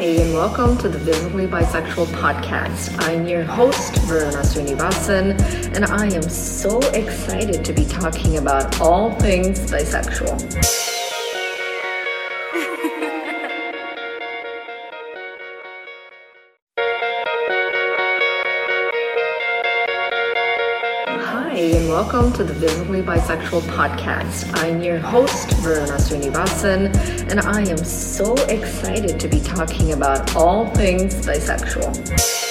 Hi, and welcome to the Visibly Bisexual podcast. I'm your host, Varuna Srinivasan, and I am so excited to be talking about all things bisexual. Welcome to the Visibly Bisexual podcast. I'm your host, Varuna Srinivasan, and I am so excited to be talking about all things bisexual.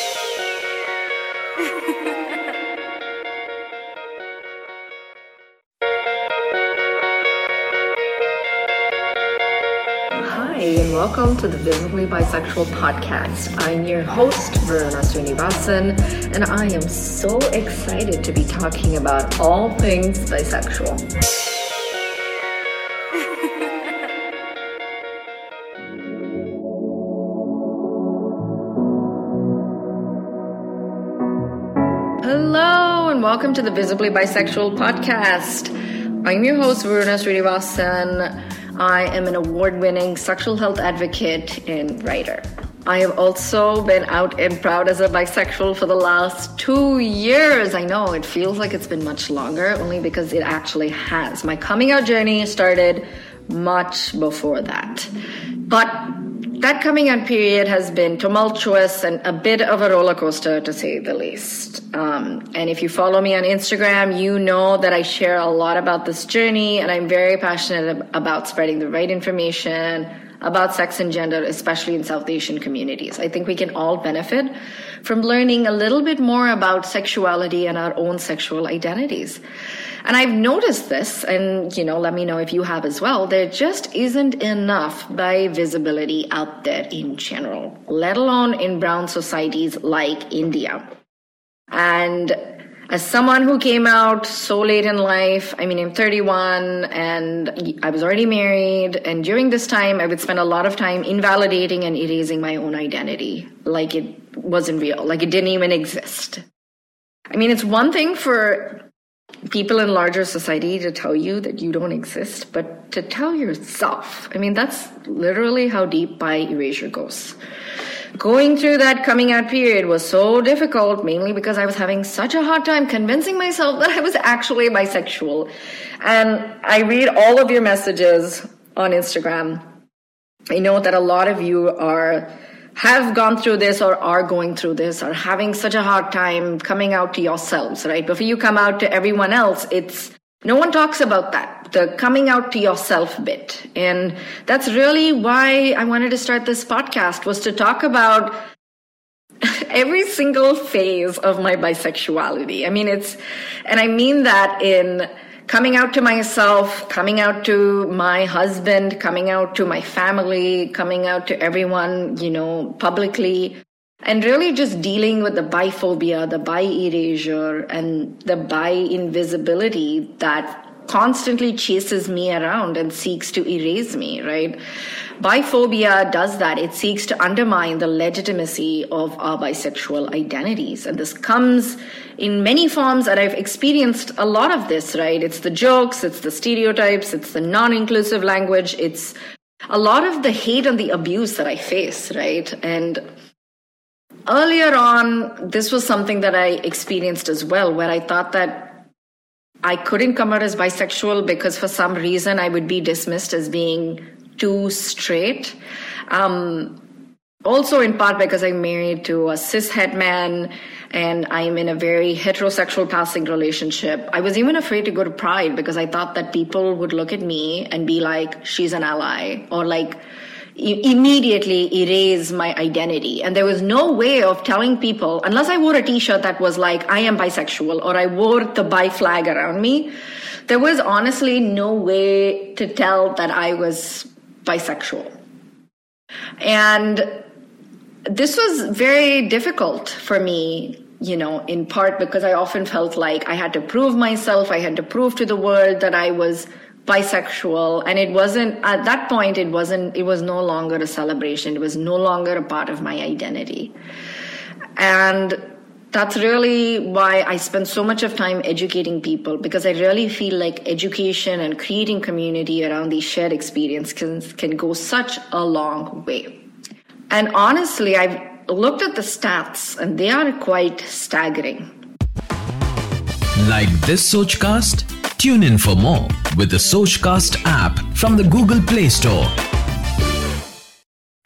Welcome to the Visibly Bisexual podcast. I'm your host, Varuna Srinivasan, and I am so excited to be talking about all things bisexual. Hello, and welcome to the Visibly Bisexual podcast. I'm your host, Varuna Srinivasan. I am an award winning sexual health advocate and writer. I have also been out and proud as a bisexual for the last two years. I know it feels like it's been much longer, only because it actually has. My coming out journey started much before that. That coming out period has been tumultuous and a bit of a roller coaster to say the least. Um, and if you follow me on Instagram, you know that I share a lot about this journey and I'm very passionate about spreading the right information about sex and gender, especially in South Asian communities. I think we can all benefit from learning a little bit more about sexuality and our own sexual identities. And I've noticed this, and you know, let me know if you have as well. There just isn't enough bi visibility out there in general, let alone in brown societies like India. And as someone who came out so late in life, I mean, I'm 31 and I was already married. And during this time, I would spend a lot of time invalidating and erasing my own identity like it wasn't real, like it didn't even exist. I mean, it's one thing for people in larger society to tell you that you don't exist, but to tell yourself. I mean, that's literally how deep bi erasure goes. Going through that coming out period was so difficult, mainly because I was having such a hard time convincing myself that I was actually bisexual. And I read all of your messages on Instagram. I know that a lot of you are have gone through this or are going through this or having such a hard time coming out to yourselves, right? Before you come out to everyone else, it's no one talks about that, the coming out to yourself bit. And that's really why I wanted to start this podcast was to talk about every single phase of my bisexuality. I mean, it's, and I mean that in coming out to myself, coming out to my husband, coming out to my family, coming out to everyone, you know, publicly, and really just dealing with the biphobia, the bi erasure, and the bi invisibility that constantly chases me around and seeks to erase me, right? Biphobia does that. It seeks to undermine the legitimacy of our bisexual identities. And this comes in many forms, and I've experienced a lot of this, right? It's the jokes, it's the stereotypes, it's the non inclusive language, it's a lot of the hate and the abuse that I face, right? And earlier on, this was something that I experienced as well, where I thought that I couldn't come out as bisexual because for some reason I would be dismissed as being too straight. Um, also, in part because I'm married to a cishet man and I'm in a very heterosexual passing relationship. I was even afraid to go to Pride because I thought that people would look at me and be like, she's an ally, or like, immediately erase my identity. And there was no way of telling people, unless I wore a t shirt that was like, I am bisexual, or I wore the bi flag around me, there was honestly no way to tell that I was bisexual. And this was very difficult for me, you know, in part because I often felt like I had to prove myself, I had to prove to the world that I was bisexual and it wasn't at that point it wasn't it was no longer a celebration it was no longer a part of my identity and that's really why I spend so much of time educating people because I really feel like education and creating community around these shared experiences can, can go such a long way. And honestly, I've looked at the stats and they are quite staggering. Like this Sochcast? Tune in for more with the Sochcast app from the Google Play Store.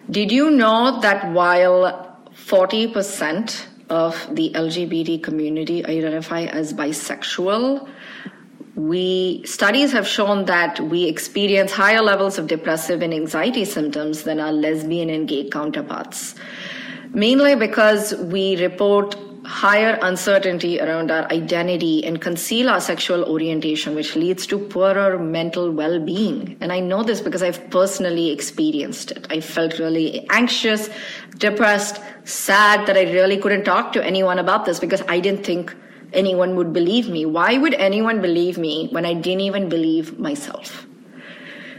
Did you know that while 40% of the LGBT community identify as bisexual, we studies have shown that we experience higher levels of depressive and anxiety symptoms than our lesbian and gay counterparts mainly because we report higher uncertainty around our identity and conceal our sexual orientation, which leads to poorer mental well being. And I know this because I've personally experienced it. I felt really anxious, depressed, sad that I really couldn't talk to anyone about this because I didn't think anyone would believe me. Why would anyone believe me when I didn't even believe myself?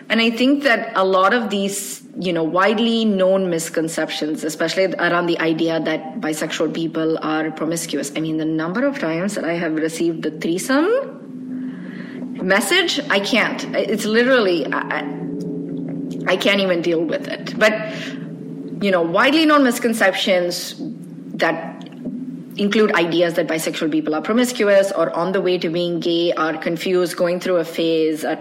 And I think that a lot of these, you know, widely known misconceptions, especially around the idea that bisexual people are promiscuous. I mean, the number of times that I have received the threesome message, I can't. It's literally, I, I can't even deal with it. But, you know, widely known misconceptions that include ideas that bisexual people are promiscuous or on the way to being gay, are confused, going through a phase, are,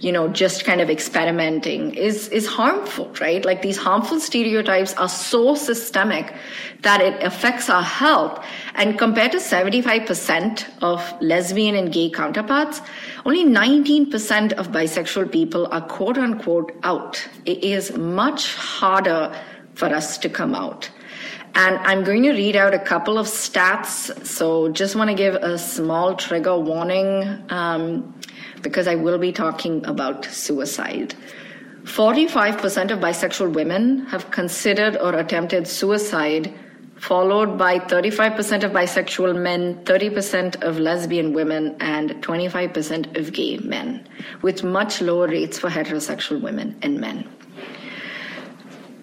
you know, just kind of experimenting is, is harmful, right? Like these harmful stereotypes are so systemic that it affects our health. And compared to 75% of lesbian and gay counterparts, only 19% of bisexual people are quote unquote out. It is much harder for us to come out. And I'm going to read out a couple of stats. So just want to give a small trigger warning um, because I will be talking about suicide. 45% of bisexual women have considered or attempted suicide, followed by 35% of bisexual men, 30% of lesbian women, and 25% of gay men, with much lower rates for heterosexual women and men.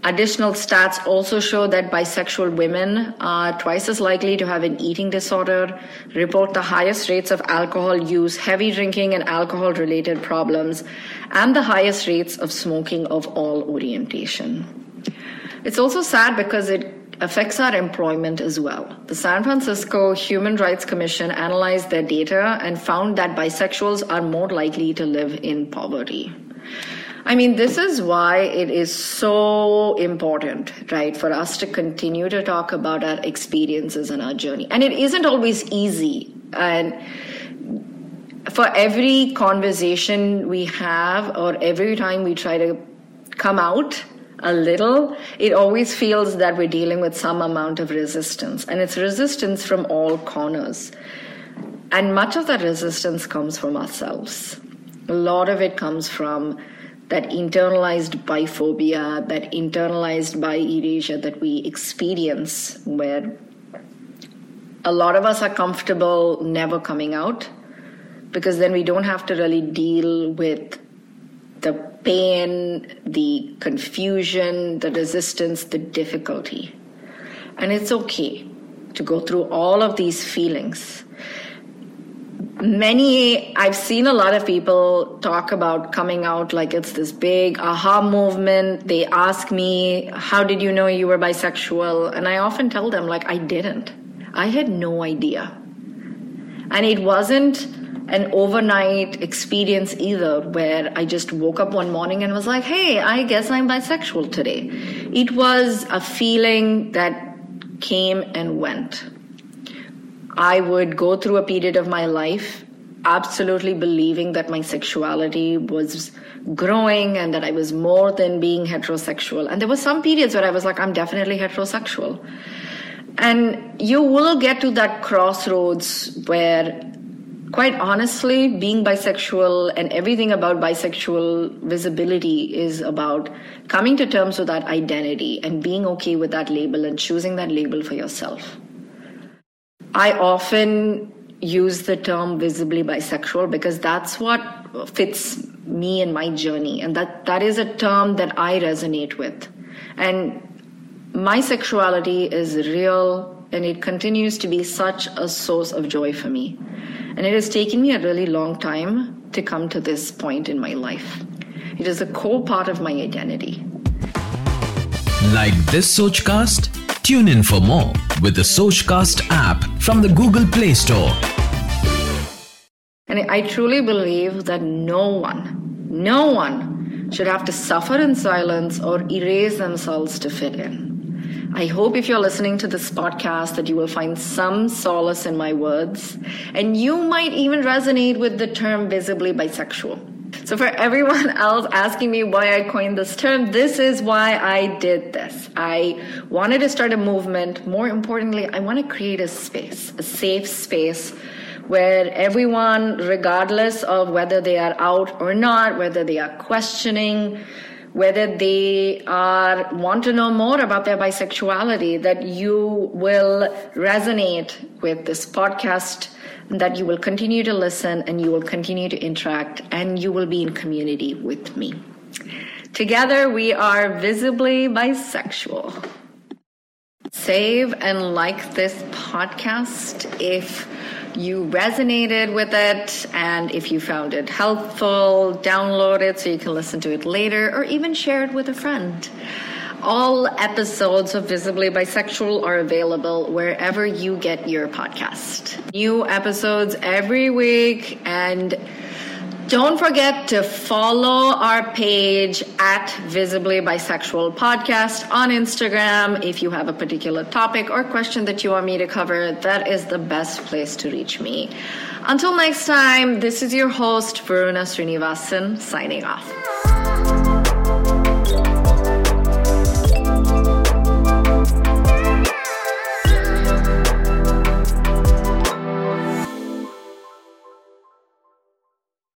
Additional stats also show that bisexual women are twice as likely to have an eating disorder, report the highest rates of alcohol use, heavy drinking, and alcohol related problems, and the highest rates of smoking of all orientation. It's also sad because it affects our employment as well. The San Francisco Human Rights Commission analyzed their data and found that bisexuals are more likely to live in poverty. I mean, this is why it is so important, right, for us to continue to talk about our experiences and our journey. And it isn't always easy. And for every conversation we have, or every time we try to come out, a little, it always feels that we're dealing with some amount of resistance. And it's resistance from all corners. And much of that resistance comes from ourselves. A lot of it comes from that internalized biphobia, that internalized bi erasure that we experience, where a lot of us are comfortable never coming out because then we don't have to really deal with the pain, the confusion, the resistance, the difficulty. And it's okay to go through all of these feelings many i've seen a lot of people talk about coming out like it's this big aha movement. They ask me how did you know you were bisexual? And i often tell them like i didn't. I had no idea. And it wasn't an overnight experience either where i just woke up one morning and was like hey i guess i'm bisexual today. It was a feeling that came and went I would go through a period of my life absolutely believing that my sexuality was growing and that I was more than being heterosexual. And there were some periods where I was like, I'm definitely heterosexual. And you will get to that crossroads where, quite honestly, being bisexual and everything about bisexual visibility is about coming to terms with that identity and being okay with that label and choosing that label for yourself. I often use the term visibly bisexual because that's what fits me and my journey. And that that is a term that I resonate with. And my sexuality is real and it continues to be such a source of joy for me. And it has taken me a really long time to come to this point in my life. It is a core part of my identity. Like this Sochcast? Tune in for more with the Sochcast app from the Google Play Store. And I truly believe that no one, no one should have to suffer in silence or erase themselves to fit in. I hope if you're listening to this podcast that you will find some solace in my words and you might even resonate with the term visibly bisexual. So, for everyone else asking me why I coined this term, this is why I did this. I wanted to start a movement. More importantly, I want to create a space, a safe space where everyone, regardless of whether they are out or not, whether they are questioning, whether they are want to know more about their bisexuality, that you will resonate with this podcast, that you will continue to listen and you will continue to interact and you will be in community with me. Together, we are visibly bisexual. Save and like this podcast if you resonated with it and if you found it helpful, download it so you can listen to it later or even share it with a friend. All episodes of Visibly Bisexual are available wherever you get your podcast. New episodes every week and don't forget to follow our page at Visibly Bisexual Podcast on Instagram. If you have a particular topic or question that you want me to cover, that is the best place to reach me. Until next time, this is your host, Varuna Srinivasan, signing off.